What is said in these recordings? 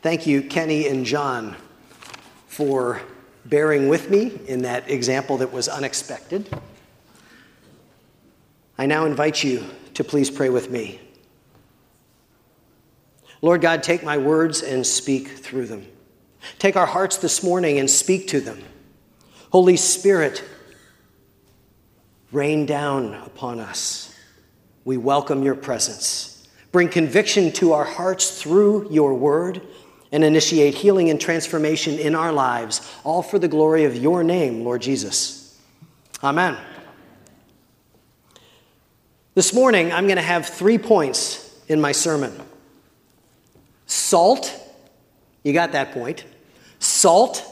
Thank you, Kenny and John, for bearing with me in that example that was unexpected. I now invite you to please pray with me. Lord God, take my words and speak through them. Take our hearts this morning and speak to them. Holy Spirit, rain down upon us. We welcome your presence. Bring conviction to our hearts through your word and initiate healing and transformation in our lives, all for the glory of your name, Lord Jesus. Amen. This morning, I'm going to have three points in my sermon salt, you got that point. Salt,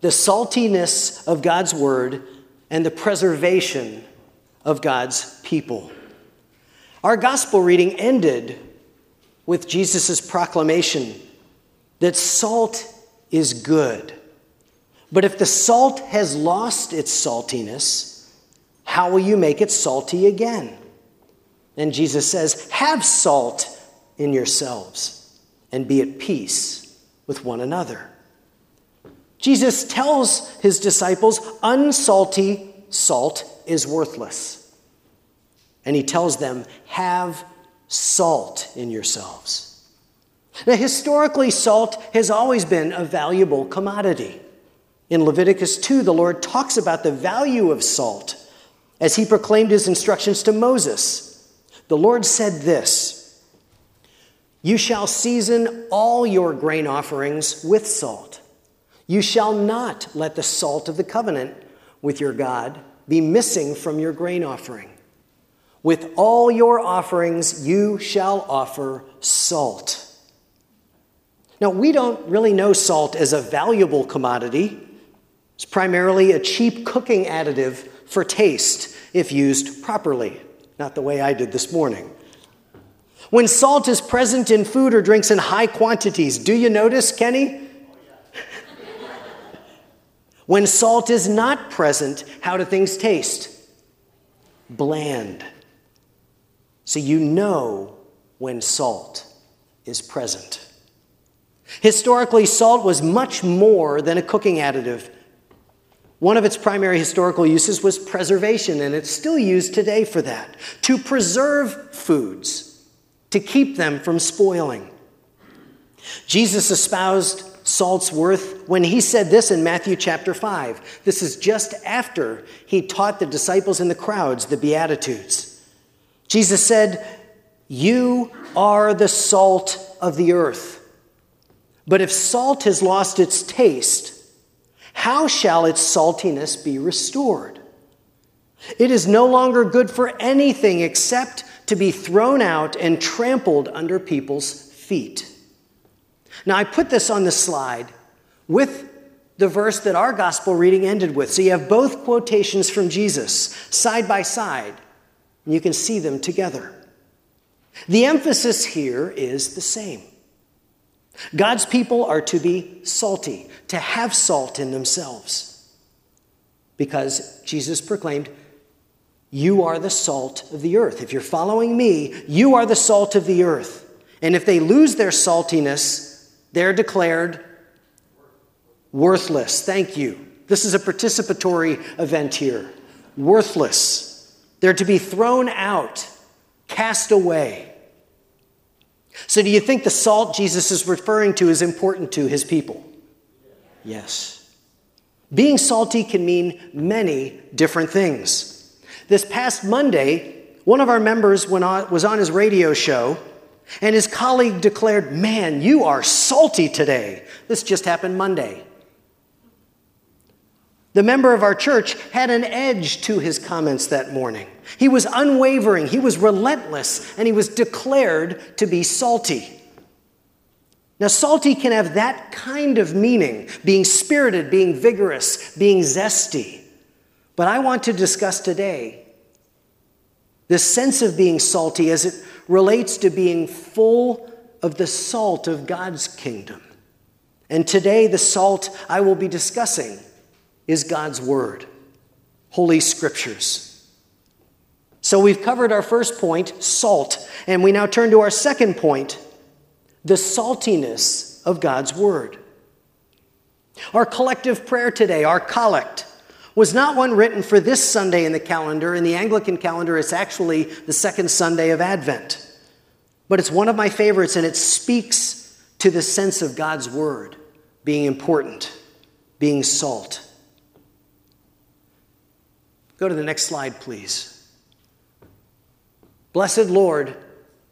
the saltiness of God's word, and the preservation of God's people. Our gospel reading ended with Jesus' proclamation that salt is good. But if the salt has lost its saltiness, how will you make it salty again? And Jesus says, Have salt in yourselves and be at peace with one another. Jesus tells his disciples, unsalty salt is worthless. And he tells them, Have salt in yourselves. Now, historically, salt has always been a valuable commodity. In Leviticus 2, the Lord talks about the value of salt as he proclaimed his instructions to Moses. The Lord said this You shall season all your grain offerings with salt. You shall not let the salt of the covenant with your God be missing from your grain offering. With all your offerings, you shall offer salt. Now, we don't really know salt as a valuable commodity. It's primarily a cheap cooking additive for taste if used properly, not the way I did this morning. When salt is present in food or drinks in high quantities, do you notice, Kenny? when salt is not present, how do things taste? Bland. So you know when salt is present. Historically, salt was much more than a cooking additive. One of its primary historical uses was preservation, and it's still used today for that to preserve foods, to keep them from spoiling. Jesus espoused salt's worth when he said this in Matthew chapter 5. This is just after he taught the disciples in the crowds the Beatitudes. Jesus said, You are the salt of the earth. But if salt has lost its taste, how shall its saltiness be restored? It is no longer good for anything except to be thrown out and trampled under people's feet. Now, I put this on the slide with the verse that our gospel reading ended with. So you have both quotations from Jesus side by side, and you can see them together. The emphasis here is the same. God's people are to be salty, to have salt in themselves. Because Jesus proclaimed, You are the salt of the earth. If you're following me, you are the salt of the earth. And if they lose their saltiness, they're declared worthless. Thank you. This is a participatory event here. Worthless. They're to be thrown out, cast away. So, do you think the salt Jesus is referring to is important to his people? Yes. Being salty can mean many different things. This past Monday, one of our members on, was on his radio show, and his colleague declared, Man, you are salty today. This just happened Monday. The member of our church had an edge to his comments that morning. He was unwavering, he was relentless, and he was declared to be salty. Now, salty can have that kind of meaning being spirited, being vigorous, being zesty. But I want to discuss today this sense of being salty as it relates to being full of the salt of God's kingdom. And today, the salt I will be discussing is God's Word, Holy Scriptures. So we've covered our first point, salt, and we now turn to our second point, the saltiness of God's Word. Our collective prayer today, our collect, was not one written for this Sunday in the calendar. In the Anglican calendar, it's actually the second Sunday of Advent. But it's one of my favorites, and it speaks to the sense of God's Word being important, being salt. Go to the next slide, please. Blessed Lord,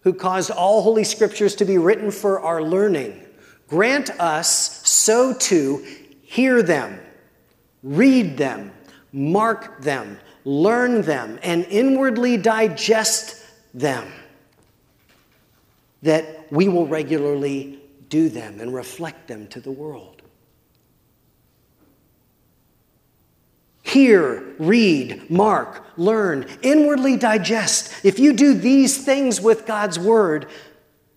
who caused all holy scriptures to be written for our learning, grant us so to hear them, read them, mark them, learn them, and inwardly digest them, that we will regularly do them and reflect them to the world. Hear, read, mark, learn, inwardly digest. If you do these things with God's word,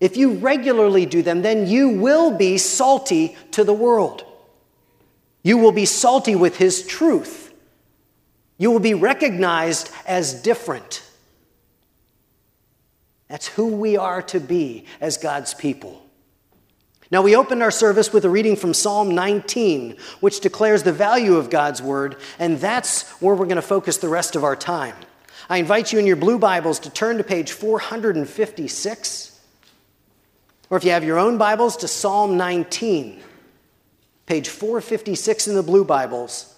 if you regularly do them, then you will be salty to the world. You will be salty with His truth. You will be recognized as different. That's who we are to be as God's people. Now, we opened our service with a reading from Psalm 19, which declares the value of God's word, and that's where we're going to focus the rest of our time. I invite you in your blue Bibles to turn to page 456, or if you have your own Bibles, to Psalm 19, page 456 in the blue Bibles.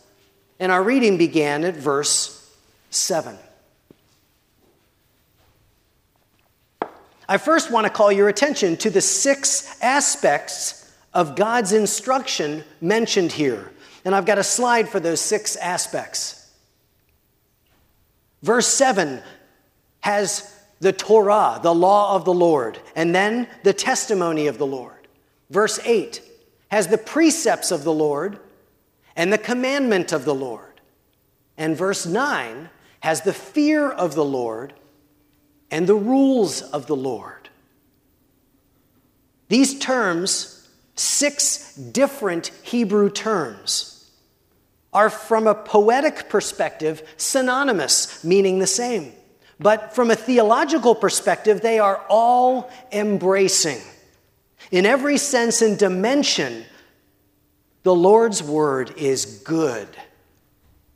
And our reading began at verse 7. I first want to call your attention to the six aspects of God's instruction mentioned here. And I've got a slide for those six aspects. Verse 7 has the Torah, the law of the Lord, and then the testimony of the Lord. Verse 8 has the precepts of the Lord and the commandment of the Lord. And verse 9 has the fear of the Lord and the rules of the Lord. These terms, six different Hebrew terms, are from a poetic perspective synonymous, meaning the same. But from a theological perspective, they are all embracing. In every sense and dimension, the Lord's word is good.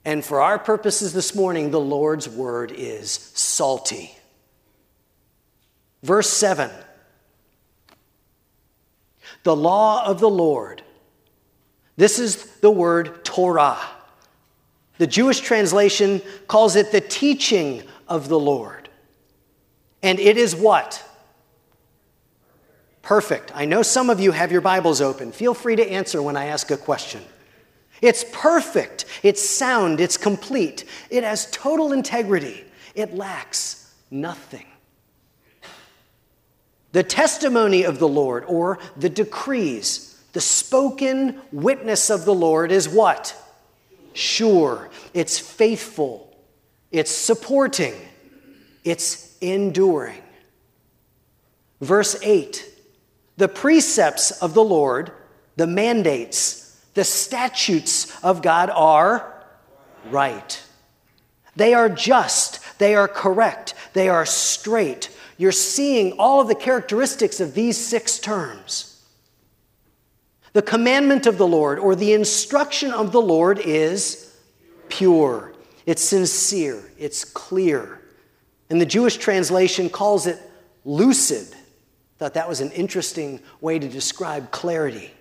And for our purposes this morning, the Lord's word is salty. Verse 7 The law of the Lord. This is the word Torah. The Jewish translation calls it the teaching of the Lord. And it is what? Perfect. I know some of you have your Bibles open. Feel free to answer when I ask a question. It's perfect, it's sound, it's complete, it has total integrity, it lacks nothing. The testimony of the Lord, or the decrees, the spoken witness of the Lord is what? Sure. It's faithful. It's supporting. It's enduring. Verse 8 The precepts of the Lord, the mandates, the statutes of God are right. They are just. They are correct. They are straight you're seeing all of the characteristics of these six terms. The commandment of the Lord or the instruction of the Lord is pure, it's sincere, it's clear. And the Jewish translation calls it lucid. Thought that was an interesting way to describe clarity.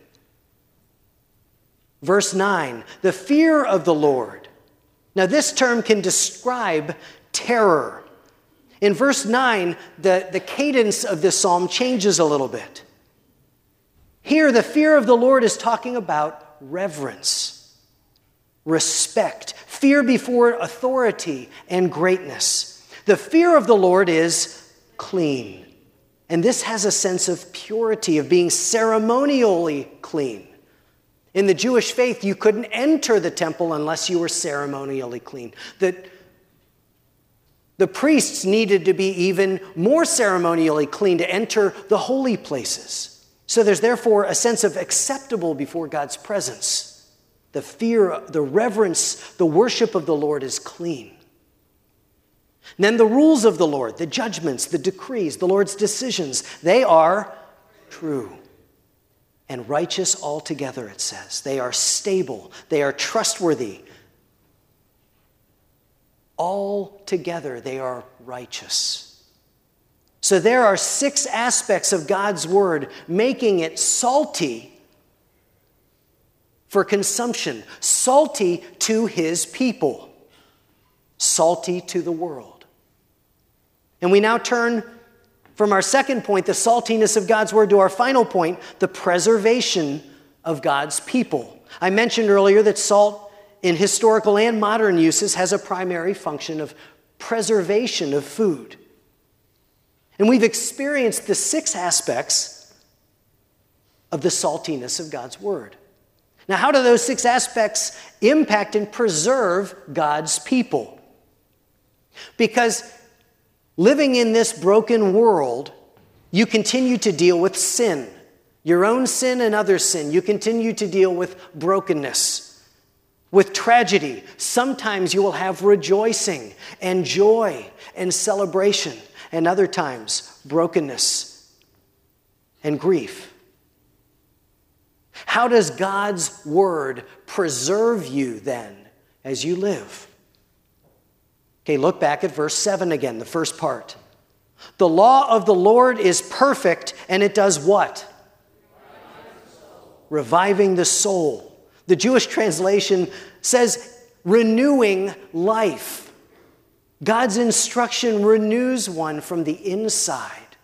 Verse 9, the fear of the Lord. Now, this term can describe terror in verse 9, the, the cadence of this psalm changes a little bit. Here, the fear of the Lord is talking about reverence, respect, fear before authority and greatness. The fear of the Lord is clean. And this has a sense of purity, of being ceremonially clean. In the Jewish faith, you couldn't enter the temple unless you were ceremonially clean. The, the priests needed to be even more ceremonially clean to enter the holy places. So there's therefore a sense of acceptable before God's presence. The fear, the reverence, the worship of the Lord is clean. And then the rules of the Lord, the judgments, the decrees, the Lord's decisions, they are true and righteous altogether, it says. They are stable, they are trustworthy. All together, they are righteous. So there are six aspects of God's word making it salty for consumption, salty to his people, salty to the world. And we now turn from our second point, the saltiness of God's word, to our final point, the preservation of God's people. I mentioned earlier that salt in historical and modern uses has a primary function of preservation of food. And we've experienced the six aspects of the saltiness of God's word. Now, how do those six aspects impact and preserve God's people? Because living in this broken world, you continue to deal with sin, your own sin and other sin. You continue to deal with brokenness, with tragedy. Sometimes you will have rejoicing and joy and celebration, and other times brokenness and grief. How does God's word preserve you then as you live? Okay, look back at verse 7 again, the first part. The law of the Lord is perfect, and it does what? Reviving the soul. The Jewish translation says renewing life. God's instruction renews one from the inside,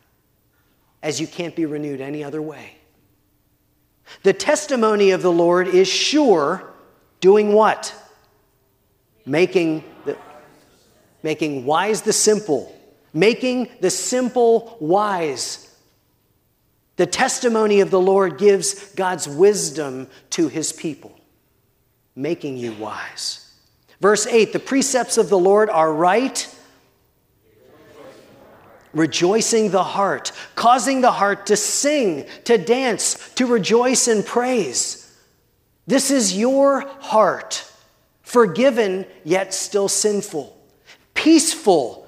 as you can't be renewed any other way. The testimony of the Lord is sure, doing what? Making, the, making wise the simple, making the simple wise. The testimony of the Lord gives God's wisdom to his people, making you wise. Verse 8 the precepts of the Lord are right rejoicing the heart, causing the heart to sing, to dance, to rejoice and praise. This is your heart, forgiven yet still sinful, peaceful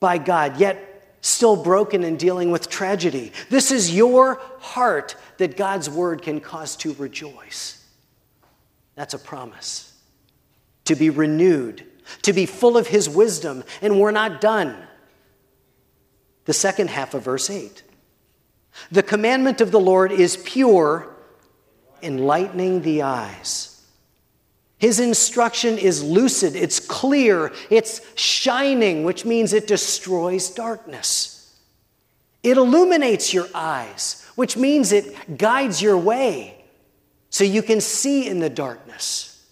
by God yet still broken and dealing with tragedy. This is your heart that God's word can cause to rejoice. That's a promise. To be renewed, to be full of His wisdom, and we're not done the second half of verse 8. The commandment of the Lord is pure, enlightening the eyes. His instruction is lucid, it's clear, it's shining, which means it destroys darkness. It illuminates your eyes, which means it guides your way so you can see in the darkness.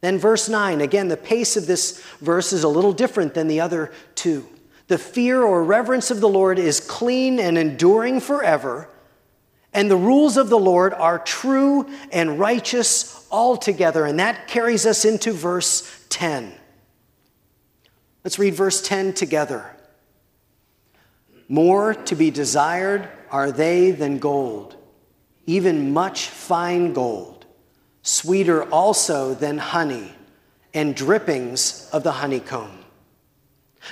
Then, verse 9, again, the pace of this verse is a little different than the other two. The fear or reverence of the Lord is clean and enduring forever, and the rules of the Lord are true and righteous altogether. And that carries us into verse 10. Let's read verse 10 together. More to be desired are they than gold, even much fine gold sweeter also than honey and drippings of the honeycomb.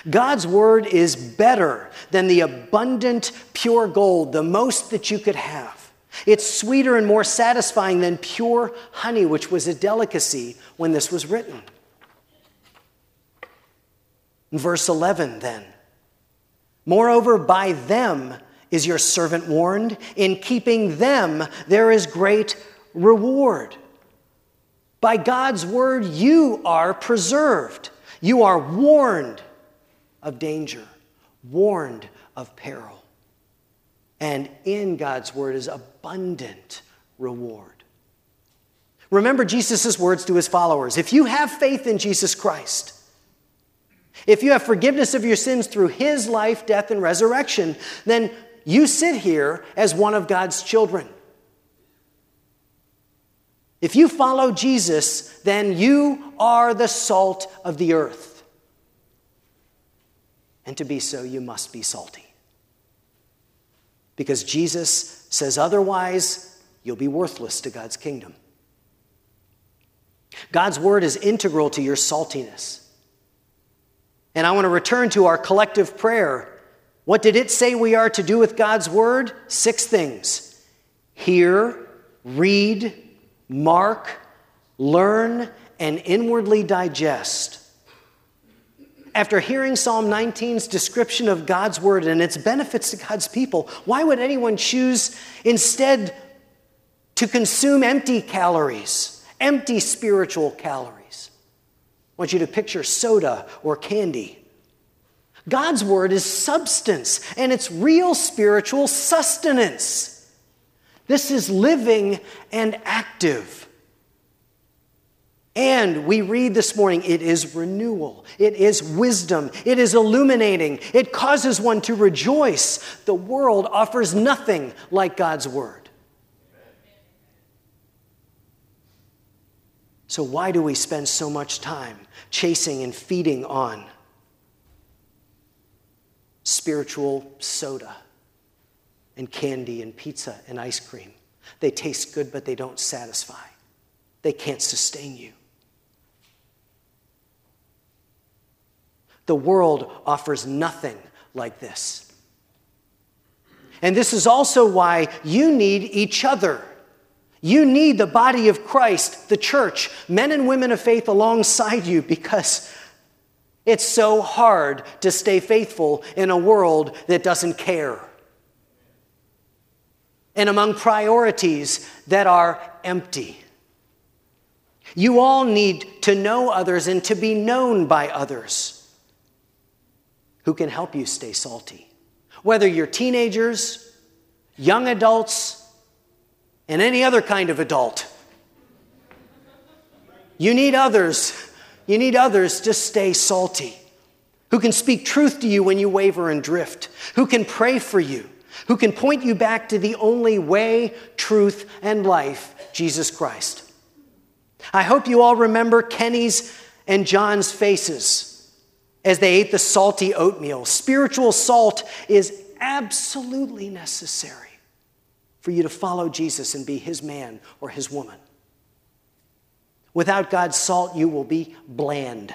God's word is better than the abundant pure gold, the most that you could have. It's sweeter and more satisfying than pure honey, which was a delicacy when this was written. Verse 11, then, moreover, by them is your servant warned. In keeping them, there is great reward. By God's word, you are preserved. You are warned of danger, warned of peril. And in God's word is abundant reward. Remember Jesus' words to his followers if you have faith in Jesus Christ, if you have forgiveness of your sins through his life, death, and resurrection, then you sit here as one of God's children. If you follow Jesus, then you are the salt of the earth. And to be so, you must be salty. Because Jesus says otherwise, you'll be worthless to God's kingdom. God's word is integral to your saltiness. And I want to return to our collective prayer What did it say we are to do with God's word? Six things hear, read, mark, learn, and inwardly digest. After hearing Psalm 19's description of God's word and its benefits to God's people, why would anyone choose instead to consume empty calories, empty spiritual calories? I want you to picture soda or candy. God's word is substance and it's real spiritual sustenance. This is living and active. And we read this morning, it is renewal, it is wisdom, it is illuminating, it causes one to rejoice. The world offers nothing like God's word. So, why do we spend so much time chasing and feeding on spiritual soda and candy and pizza and ice cream? They taste good, but they don't satisfy, they can't sustain you. The world offers nothing like this. And this is also why you need each other. You need the body of Christ, the church, men and women of faith alongside you because it's so hard to stay faithful in a world that doesn't care. And among priorities that are empty. You all need to know others and to be known by others who can help you stay salty. Whether you're teenagers, young adults, and any other kind of adult. You need others. You need others to stay salty. Who can speak truth to you when you waver and drift. Who can pray for you. Who can point you back to the only way, truth, and life, Jesus Christ. I hope you all remember Kenny's and John's faces as they ate the salty oatmeal. Spiritual salt is absolutely necessary for you to follow Jesus and be his man or his woman. Without God's salt, you will be bland.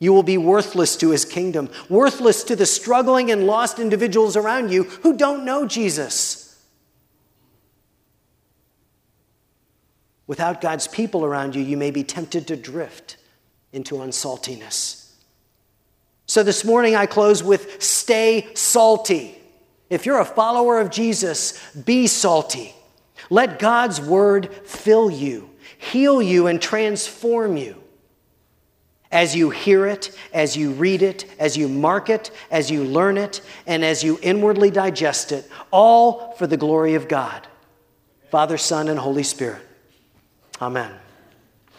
You will be worthless to his kingdom, worthless to the struggling and lost individuals around you who don't know Jesus. Without God's people around you, you may be tempted to drift into unsaltiness. So this morning I close with stay salty. If you're a follower of Jesus, be salty. Let God's word fill you, heal you, and transform you. As you hear it, as you read it, as you mark it, as you learn it, and as you inwardly digest it, all for the glory of God, Father, Son, and Holy Spirit. Amen.